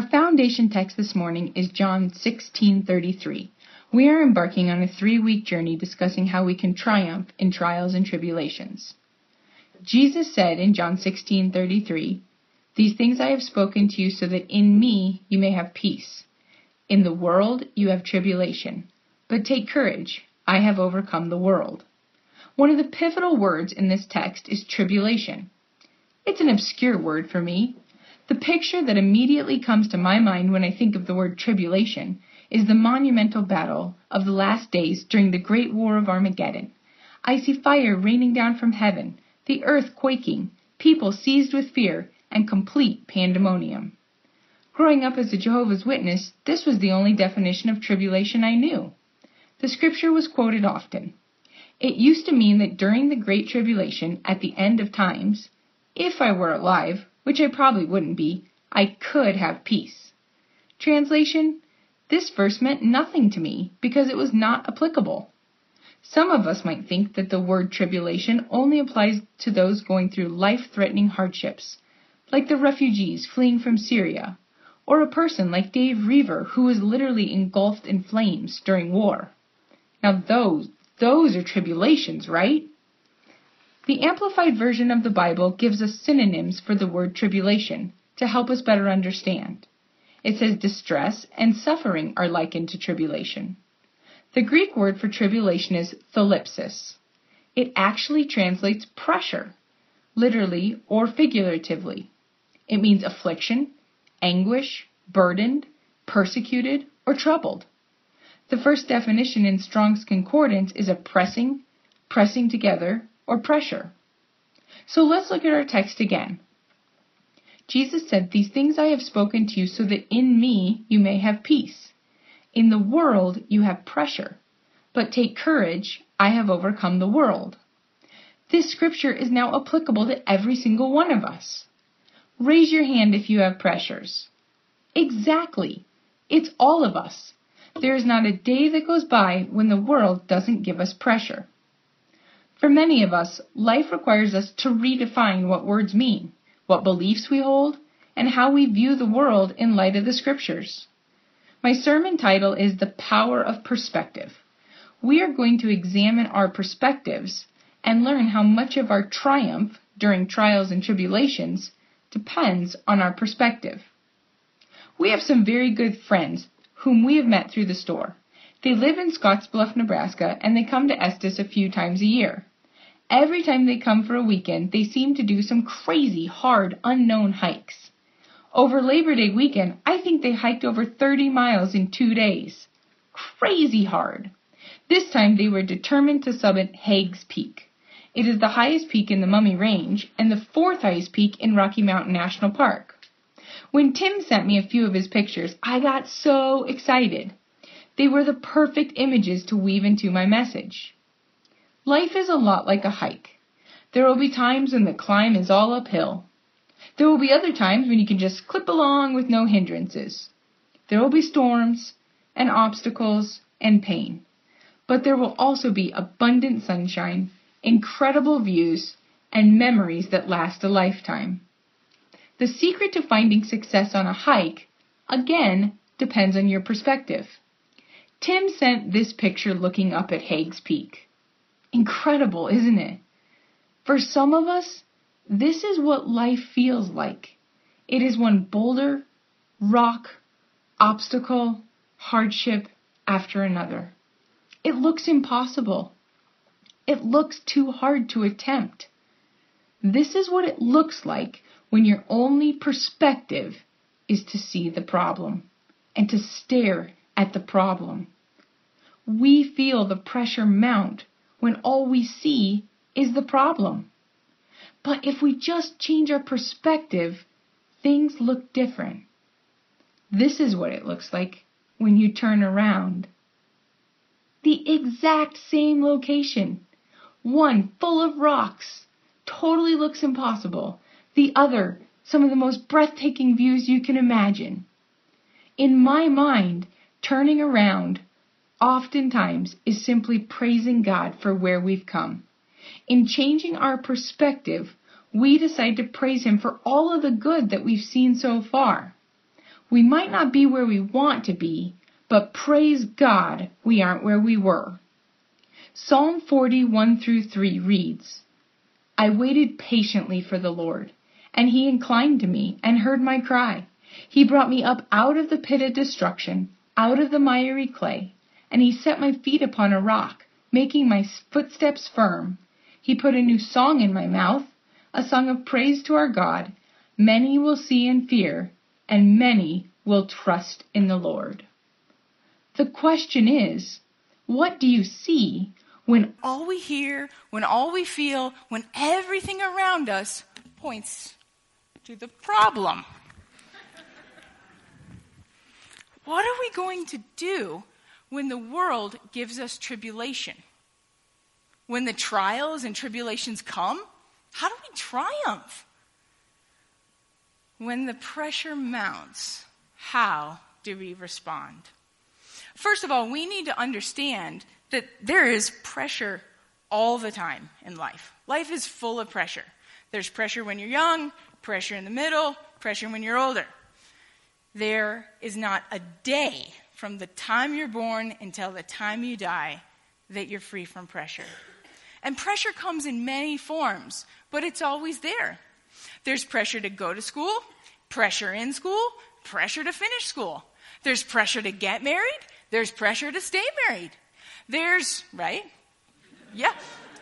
Our foundation text this morning is John 16:33. We are embarking on a 3-week journey discussing how we can triumph in trials and tribulations. Jesus said in John 16:33, "These things I have spoken to you so that in me you may have peace. In the world you have tribulation, but take courage, I have overcome the world." One of the pivotal words in this text is tribulation. It's an obscure word for me. The picture that immediately comes to my mind when I think of the word tribulation is the monumental battle of the last days during the great war of Armageddon. I see fire raining down from heaven, the earth quaking, people seized with fear, and complete pandemonium. Growing up as a Jehovah's Witness, this was the only definition of tribulation I knew. The scripture was quoted often. It used to mean that during the Great Tribulation, at the end of times, if I were alive, which I probably wouldn't be, I could have peace. Translation This verse meant nothing to me because it was not applicable. Some of us might think that the word tribulation only applies to those going through life threatening hardships, like the refugees fleeing from Syria, or a person like Dave Roever who was literally engulfed in flames during war. Now those, those are tribulations, right? The Amplified Version of the Bible gives us synonyms for the word tribulation to help us better understand. It says distress and suffering are likened to tribulation. The Greek word for tribulation is thlipsis. It actually translates pressure, literally or figuratively. It means affliction, anguish, burdened, persecuted, or troubled. The first definition in Strong's Concordance is a pressing, pressing together, or pressure. So let's look at our text again. Jesus said, These things I have spoken to you so that in me you may have peace. In the world you have pressure, but take courage, I have overcome the world. This scripture is now applicable to every single one of us. Raise your hand if you have pressures. Exactly. It's all of us. There is not a day that goes by when the world doesn't give us pressure. For many of us, life requires us to redefine what words mean, what beliefs we hold, and how we view the world in light of the scriptures. My sermon title is The Power of Perspective. We are going to examine our perspectives and learn how much of our triumph during trials and tribulations depends on our perspective. We have some very good friends whom we have met through the store. They live in Scottsbluff, Nebraska, and they come to Estes a few times a year. Every time they come for a weekend, they seem to do some crazy, hard, unknown hikes. Over Labor Day weekend, I think they hiked over 30 miles in two days. Crazy hard. This time they were determined to summit Hagues Peak. It is the highest peak in the Mummy Range and the fourth highest peak in Rocky Mountain National Park. When Tim sent me a few of his pictures, I got so excited. They were the perfect images to weave into my message. Life is a lot like a hike. There will be times when the climb is all uphill. There will be other times when you can just clip along with no hindrances. There will be storms and obstacles and pain. But there will also be abundant sunshine, incredible views, and memories that last a lifetime. The secret to finding success on a hike, again, depends on your perspective. Tim sent this picture looking up at Hagues Peak. Incredible, isn't it? For some of us, this is what life feels like. It is one boulder, rock, obstacle, hardship after another. It looks impossible. It looks too hard to attempt. This is what it looks like when your only perspective is to see the problem and to stare at the problem. We feel the pressure mount when all we see is the problem. But if we just change our perspective, things look different. This is what it looks like when you turn around. The exact same location. One full of rocks. Totally looks impossible. The other, some of the most breathtaking views you can imagine. In my mind, turning around oftentimes is simply praising God for where we've come. In changing our perspective, we decide to praise Him for all of the good that we've seen so far. We might not be where we want to be, but praise God, we aren't where we were. Psalm 41 through 3 reads, I waited patiently for the Lord, and he inclined to me and heard my cry. He brought me up out of the pit of destruction, out of the miry clay, and he set my feet upon a rock, making my footsteps firm. He put a new song in my mouth, a song of praise to our God. Many will see and fear, and many will trust in the Lord. The question is, what do you see when all we hear, when all we feel, when everything around us points to the problem? What are we going to do when the world gives us tribulation? When the trials and tribulations come, how do we triumph? When the pressure mounts, how do we respond? First of all, we need to understand that there is pressure all the time in life. Life is full of pressure. There's pressure when you're young, pressure in the middle, pressure when you're older. There is not a day from the time you're born until the time you die that you're free from pressure. And pressure comes in many forms, but it's always there. There's pressure to go to school, pressure in school, pressure to finish school. There's pressure to get married, there's pressure to stay married. There's, right? Yeah.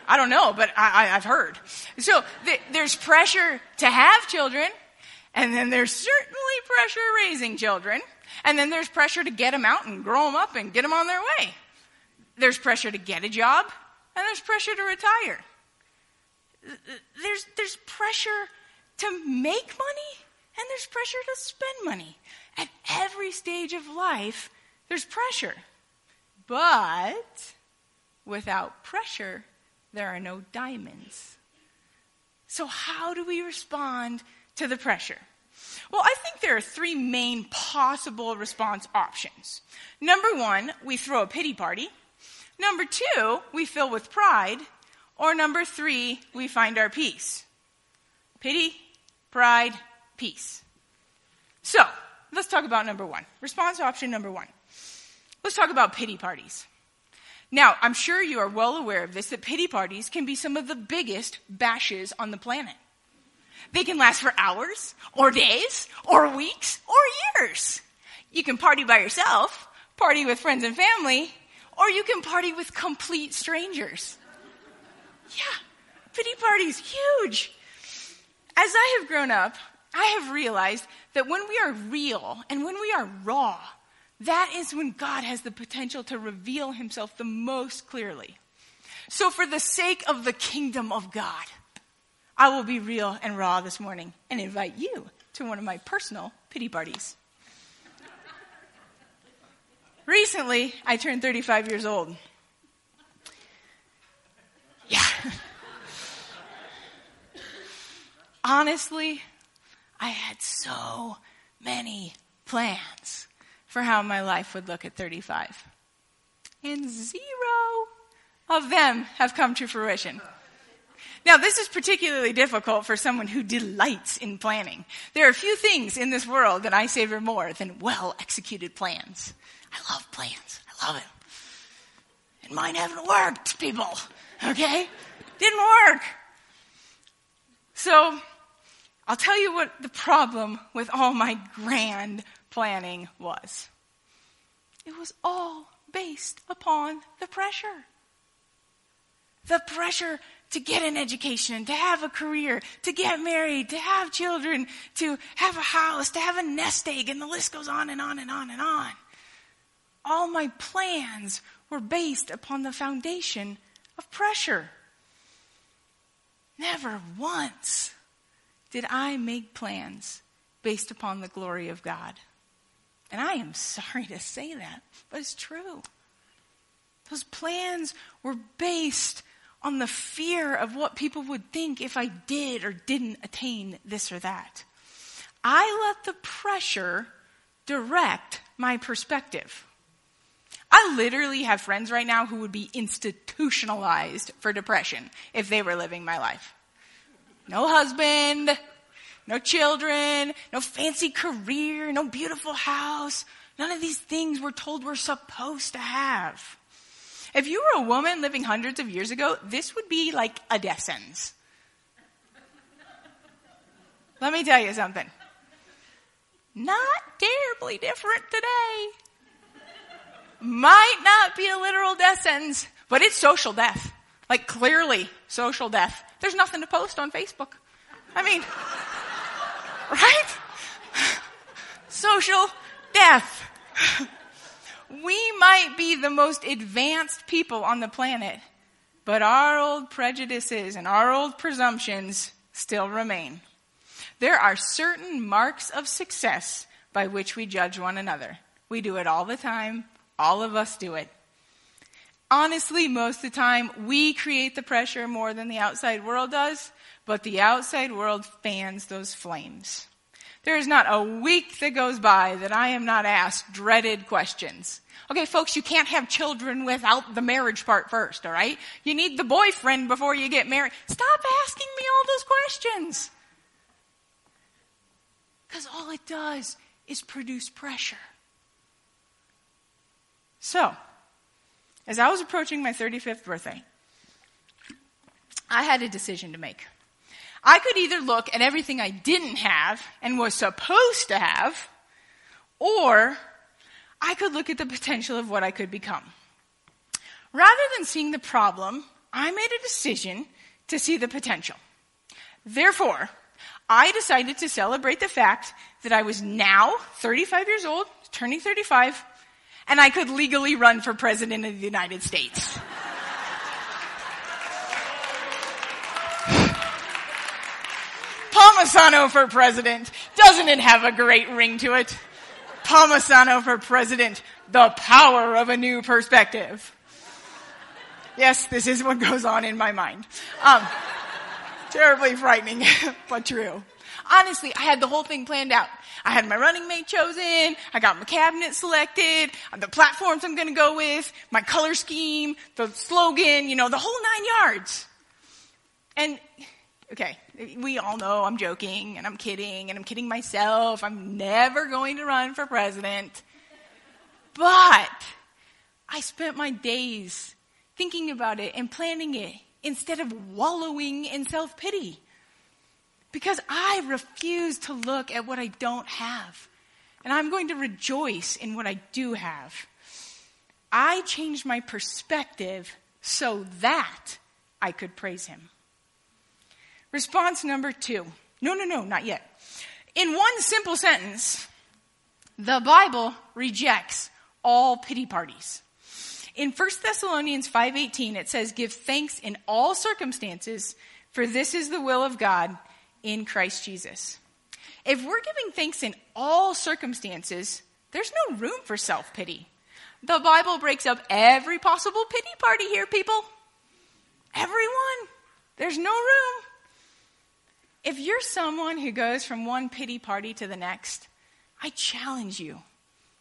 I don't know, but I, have heard. So th- there's pressure to have children, and then there's certainly pressure raising children, and then there's pressure to get them out and grow them up and get them on their way. There's pressure to get a job, and there's pressure to retire. There's, there's pressure to make money, and there's pressure to spend money. At every stage of life, there's pressure. But without pressure, there are no diamonds. So, how do we respond to the pressure? Well, I think there are three main possible response options. Number one, we throw a pity party. Number two, we fill with pride. Or number three, we find our peace. Pity, pride, peace. So, let's talk about number one. Response option number one. Let's talk about pity parties. Now, I'm sure you are well aware of this that pity parties can be some of the biggest bashes on the planet. They can last for hours, or days, or weeks, or years. You can party by yourself, party with friends and family, or you can party with complete strangers. Yeah, pity parties, huge. As I have grown up, I have realized that when we are real and when we are raw, that is when God has the potential to reveal himself the most clearly. So, for the sake of the kingdom of God, I will be real and raw this morning and invite you to one of my personal pity parties. Recently, I turned 35 years old. Yeah. Honestly, I had so many plans for how my life would look at 35. And zero of them have come to fruition. Now, this is particularly difficult for someone who delights in planning. There are few things in this world that I savor more than well executed plans. I love plans. I love them. And mine haven't worked, people. Okay? Didn't work. So, I'll tell you what the problem with all my grand planning was. It was all based upon the pressure. The pressure to get an education, to have a career, to get married, to have children, to have a house, to have a nest egg, and the list goes on and on and on and on. All my plans were based upon the foundation of pressure. Never once did I make plans based upon the glory of God. And I am sorry to say that, but it's true. Those plans were based on the fear of what people would think if I did or didn't attain this or that. I let the pressure direct my perspective. I literally have friends right now who would be institutionalized for depression if they were living my life. No husband, no children, no fancy career, no beautiful house. None of these things we're told we're supposed to have. If you were a woman living hundreds of years ago, this would be like a death sentence. Let me tell you something. Not terribly different today. Might not be a literal death sentence, but it's social death. Like clearly social death. There's nothing to post on Facebook. I mean, right? Social death. We might be the most advanced people on the planet, but our old prejudices and our old presumptions still remain. There are certain marks of success by which we judge one another. We do it all the time. All of us do it. Honestly, most of the time, we create the pressure more than the outside world does, but the outside world fans those flames. There is not a week that goes by that I am not asked dreaded questions. Okay, folks, you can't have children without the marriage part first, alright? You need the boyfriend before you get married. Stop asking me all those questions. Because all it does is produce pressure. So, as I was approaching my 35th birthday, I had a decision to make. I could either look at everything I didn't have and was supposed to have, or I could look at the potential of what I could become. Rather than seeing the problem, I made a decision to see the potential. Therefore, I decided to celebrate the fact that I was now 35 years old, turning 35, and I could legally run for president of the United States. Palmisano for president. Doesn't it have a great ring to it? Palmisano for president. The power of a new perspective. Yes, this is what goes on in my mind. Um, Terribly frightening, but true. Honestly, I had the whole thing planned out. I had my running mate chosen, I got my cabinet selected, the platforms I'm gonna go with, my color scheme, the slogan, you know, the whole nine yards. And, okay, we all know I'm joking and I'm kidding and I'm kidding myself. I'm never going to run for president. But I spent my days thinking about it and planning it instead of wallowing in self pity. Because I refuse to look at what I don't have. And I'm going to rejoice in what I do have. I changed my perspective so that I could praise him. Response number two. No, no, no, not yet. In one simple sentence, the Bible rejects all pity parties. In 1 Thessalonians 5:18 it says give thanks in all circumstances for this is the will of God in Christ Jesus. If we're giving thanks in all circumstances, there's no room for self-pity. The Bible breaks up every possible pity party here, people. Everyone. There's no room. If you're someone who goes from one pity party to the next, I challenge you.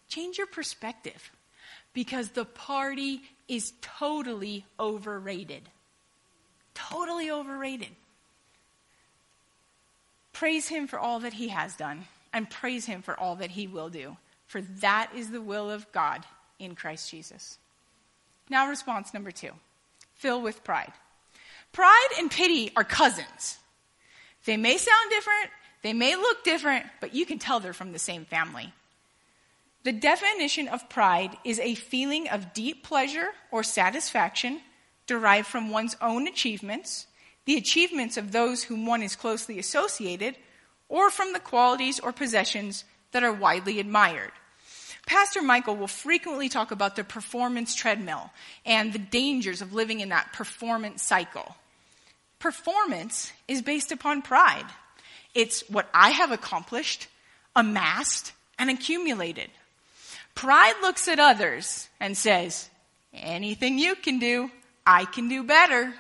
Change your perspective because the party is totally overrated. Totally overrated. Praise him for all that he has done, and praise him for all that he will do, for that is the will of God in Christ Jesus. Now, response number two fill with pride. Pride and pity are cousins. They may sound different, they may look different, but you can tell they're from the same family. The definition of pride is a feeling of deep pleasure or satisfaction derived from one's own achievements, the achievements of those whom one is closely associated, or from the qualities or possessions that are widely admired. Pastor Michael will frequently talk about the performance treadmill and the dangers of living in that performance cycle. Performance is based upon pride. It's what I have accomplished, amassed, and accumulated. Pride looks at others and says, anything you can do, I can do better.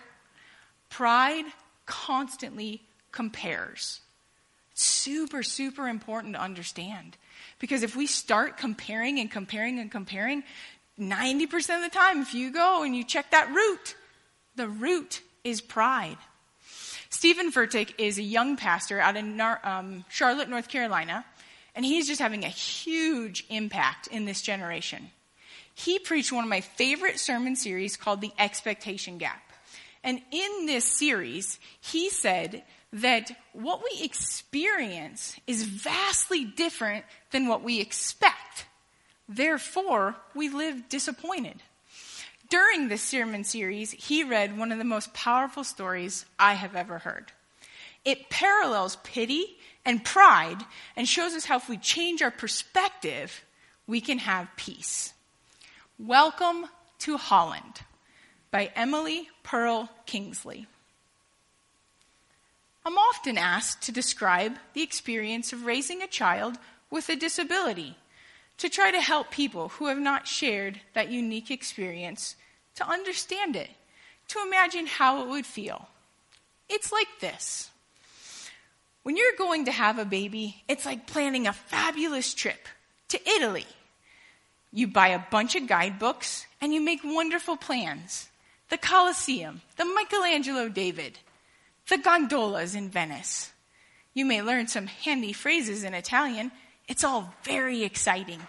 Pride constantly compares. Super, super important to understand. Because if we start comparing and comparing and comparing, 90% of the time, if you go and you check that root, the root is pride. Steven Furtick is a young pastor out in um, Charlotte, North Carolina, and he's just having a huge impact in this generation. He preached one of my favorite sermon series called The Expectation Gap. And in this series, he said that what we experience is vastly different than what we expect. Therefore, we live disappointed. During this sermon series, he read one of the most powerful stories I have ever heard. It parallels pity and pride and shows us how if we change our perspective, we can have peace. Welcome to Holland by Emily Perl Kingsley. I'm often asked to describe the experience of raising a child with a disability to try to help people who have not shared that unique experience to understand it, to imagine how it would feel. It's like this. When you're going to have a baby, it's like planning a fabulous trip to Italy. You buy a bunch of guidebooks and you make wonderful plans. The Colosseum, the Michelangelo David, the gondolas in Venice. You may learn some handy phrases in Italian. It's all very exciting.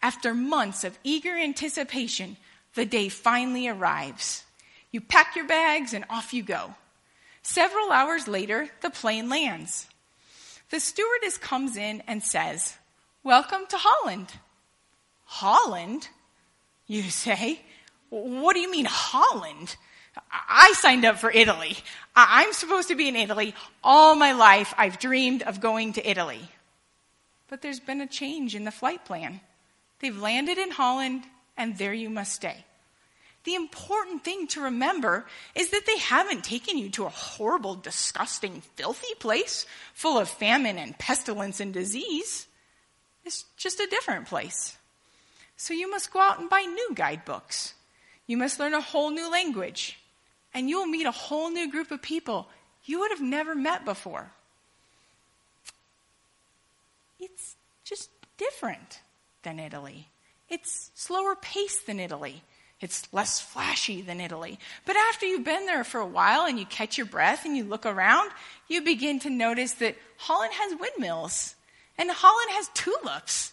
After months of eager anticipation, the day finally arrives. You pack your bags and off you go. Several hours later, the plane lands. The stewardess comes in and says, Welcome to Holland. Holland? You say? What do you mean, Holland? I signed up for Italy. I'm supposed to be in Italy. All my life, I've dreamed of going to Italy. But there's been a change in the flight plan. They've landed in Holland, and there you must stay. The important thing to remember is that they haven't taken you to a horrible, disgusting, filthy place full of famine and pestilence and disease. It's just a different place. So you must go out and buy new guidebooks. You must learn a whole new language. And you will meet a whole new group of people you would have never met before. It's just different than Italy. It's slower paced than Italy. It's less flashy than Italy. But after you've been there for a while and you catch your breath and you look around, you begin to notice that Holland has windmills and Holland has tulips.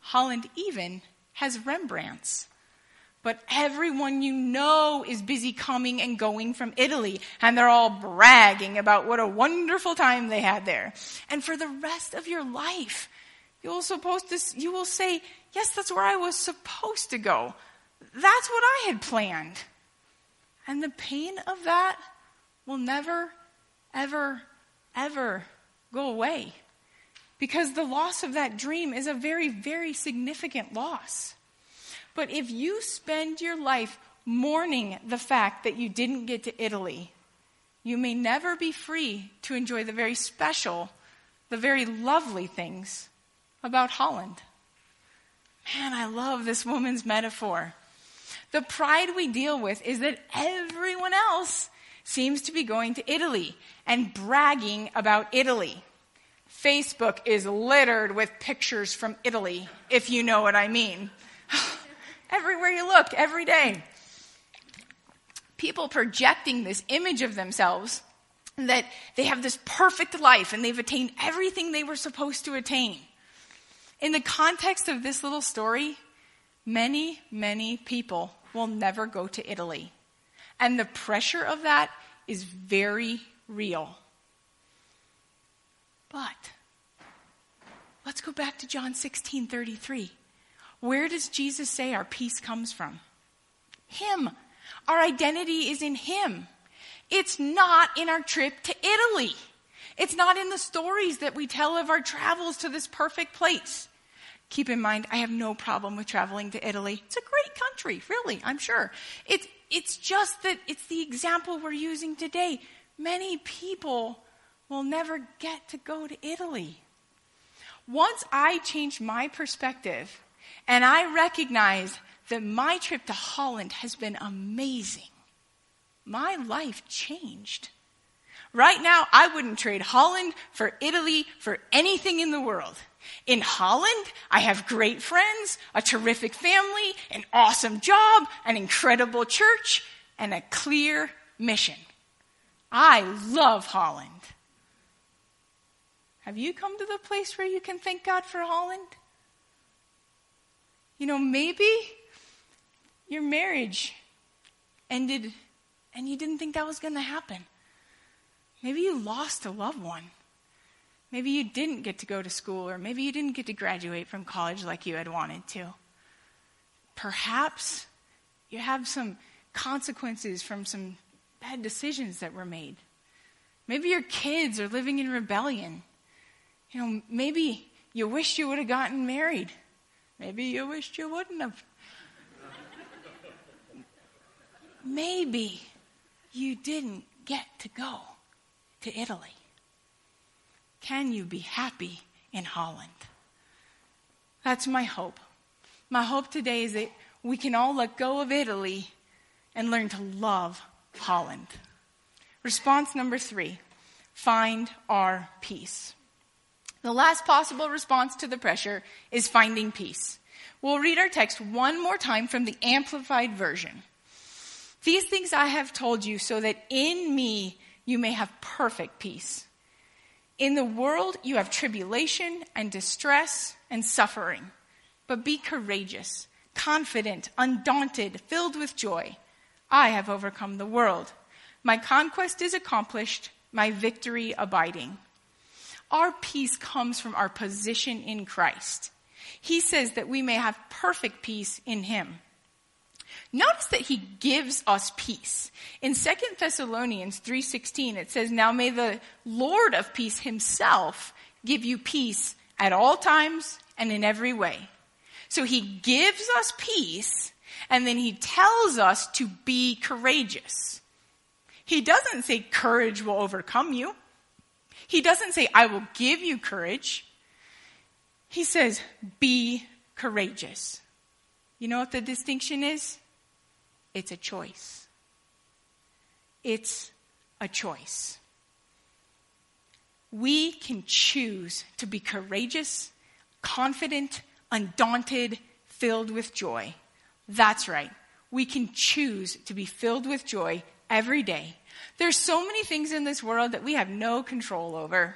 Holland even has Rembrandts. But everyone you know is busy coming and going from Italy, and they're all bragging about what a wonderful time they had there. And for the rest of your life, you will supposed to, you will say, yes, that's where I was supposed to go. That's what I had planned. And the pain of that will never, ever, ever go away. Because the loss of that dream is a very, very significant loss. But if you spend your life mourning the fact that you didn't get to Italy, you may never be free to enjoy the very special, the very lovely things about Holland. Man, I love this woman's metaphor. The pride we deal with is that everyone else seems to be going to Italy and bragging about Italy. Facebook is littered with pictures from Italy, if you know what I mean. Everywhere you look, every day. People projecting this image of themselves that they have this perfect life and they've attained everything they were supposed to attain. In the context of this little story, many, many people will never go to Italy. And the pressure of that is very real. But let's go back to John 16 33. Where does Jesus say our peace comes from? Him. Our identity is in Him. It's not in our trip to Italy. It's not in the stories that we tell of our travels to this perfect place. Keep in mind, I have no problem with traveling to Italy. It's a great country, really, I'm sure. It's, it's just that it's the example we're using today. Many people will never get to go to Italy. Once I changed my perspective and I recognize that my trip to Holland has been amazing, my life changed. Right now, I wouldn't trade Holland for Italy for anything in the world. In Holland, I have great friends, a terrific family, an awesome job, an incredible church, and a clear mission. I love Holland. Have you come to the place where you can thank God for Holland? You know, maybe your marriage ended and you didn't think that was going to happen. Maybe you lost a loved one. Maybe you didn't get to go to school, or maybe you didn't get to graduate from college like you had wanted to. Perhaps you have some consequences from some bad decisions that were made. Maybe your kids are living in rebellion. You know, maybe you wish you would have gotten married. Maybe you wished you wouldn't have. maybe you didn't get to go to Italy. Can you be happy in Holland? That's my hope. My hope today is that we can all let go of Italy and learn to love Holland. Response number three find our peace. The last possible response to the pressure is finding peace. We'll read our text one more time from the Amplified Version. These things I have told you so that in me you may have perfect peace. In the world you have tribulation and distress and suffering, but be courageous, confident, undaunted, filled with joy. I have overcome the world. My conquest is accomplished, my victory abiding. Our peace comes from our position in Christ. He says that we may have perfect peace in Him. Notice that he gives us peace. In 2 Thessalonians 3:16 it says, "Now may the Lord of peace himself give you peace at all times and in every way." So he gives us peace and then he tells us to be courageous. He doesn't say courage will overcome you. He doesn't say I will give you courage. He says be courageous. You know what the distinction is? It's a choice. It's a choice. We can choose to be courageous, confident, undaunted, filled with joy. That's right. We can choose to be filled with joy every day. There's so many things in this world that we have no control over,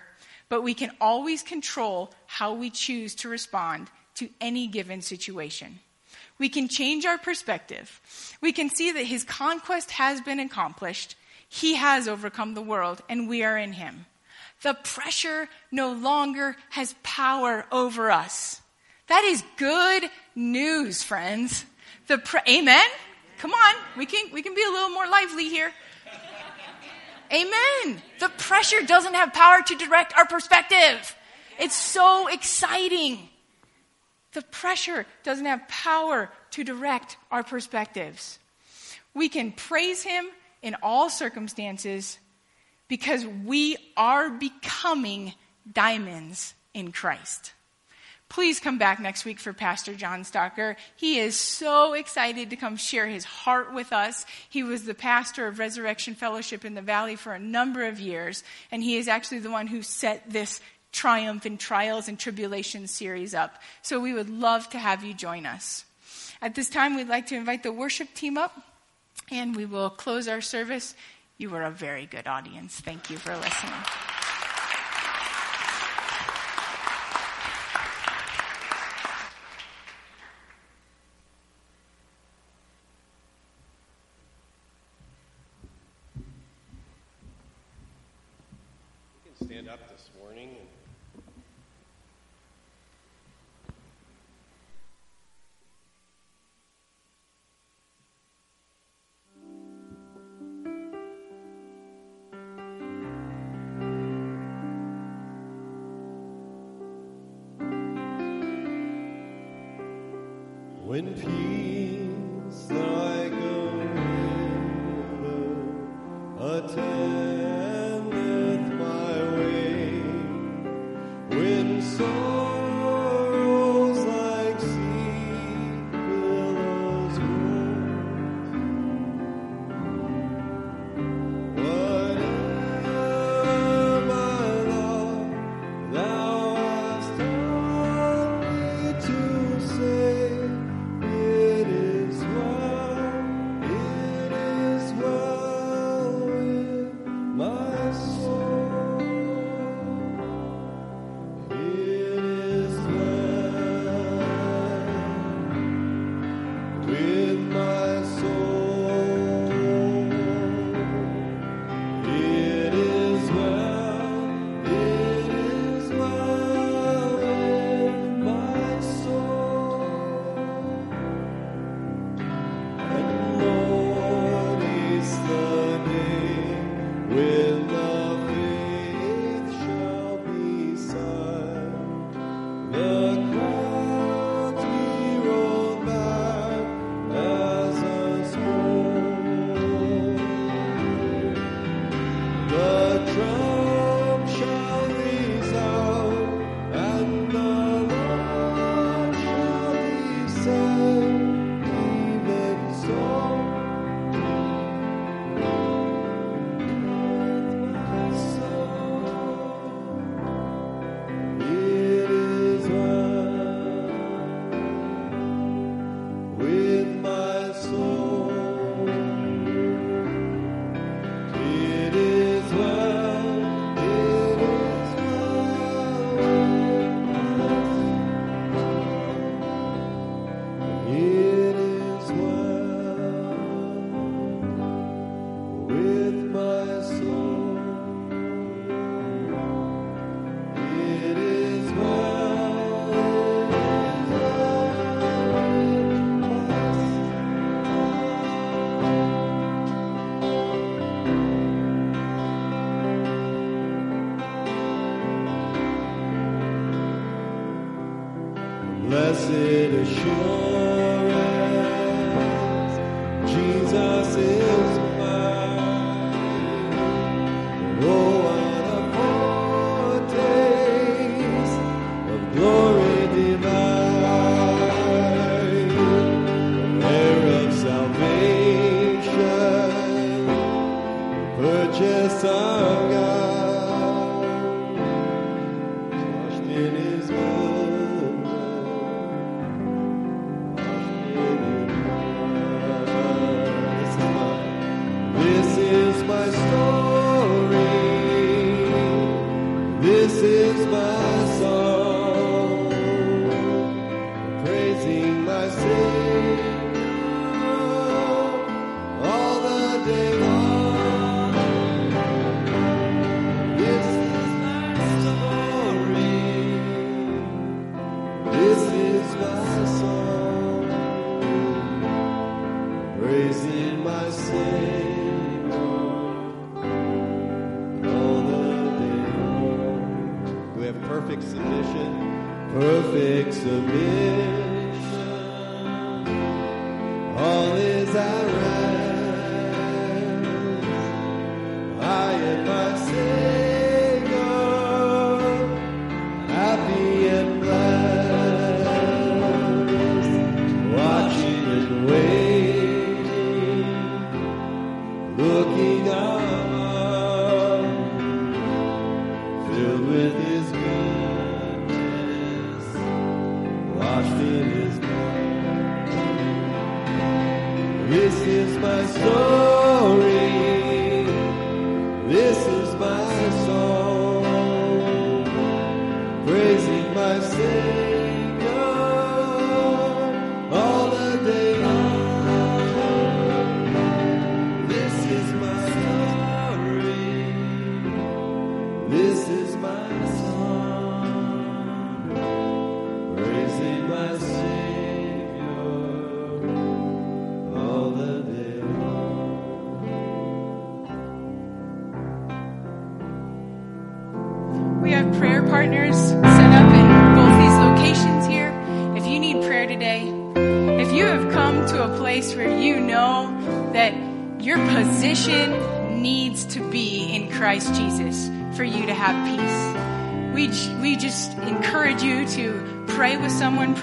but we can always control how we choose to respond to any given situation. We can change our perspective. We can see that his conquest has been accomplished. He has overcome the world, and we are in him. The pressure no longer has power over us. That is good news, friends. The pre- Amen? Come on, we can, we can be a little more lively here. Amen. The pressure doesn't have power to direct our perspective. It's so exciting. The pressure doesn't have power to direct our perspectives. We can praise Him in all circumstances because we are becoming diamonds in Christ. Please come back next week for Pastor John Stalker. He is so excited to come share his heart with us. He was the pastor of Resurrection Fellowship in the Valley for a number of years, and he is actually the one who set this Triumph in Trials and Tribulations series up. So we would love to have you join us. At this time, we'd like to invite the worship team up, and we will close our service. You were a very good audience. Thank you for listening. Stand up this morning and When peace Blessed assurance, Jesus is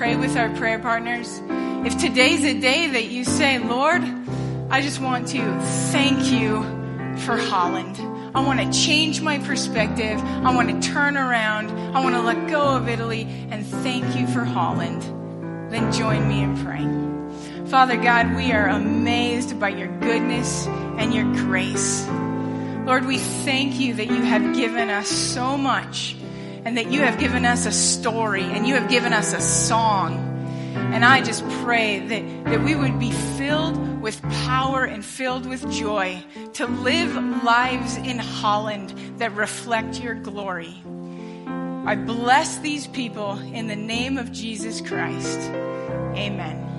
pray with our prayer partners. If today's a day that you say, Lord, I just want to thank you for Holland. I want to change my perspective. I want to turn around. I want to let go of Italy and thank you for Holland. Then join me in praying. Father God, we are amazed by your goodness and your grace. Lord, we thank you that you have given us so much and that you have given us a story and you have given us a song. And I just pray that, that we would be filled with power and filled with joy to live lives in Holland that reflect your glory. I bless these people in the name of Jesus Christ. Amen.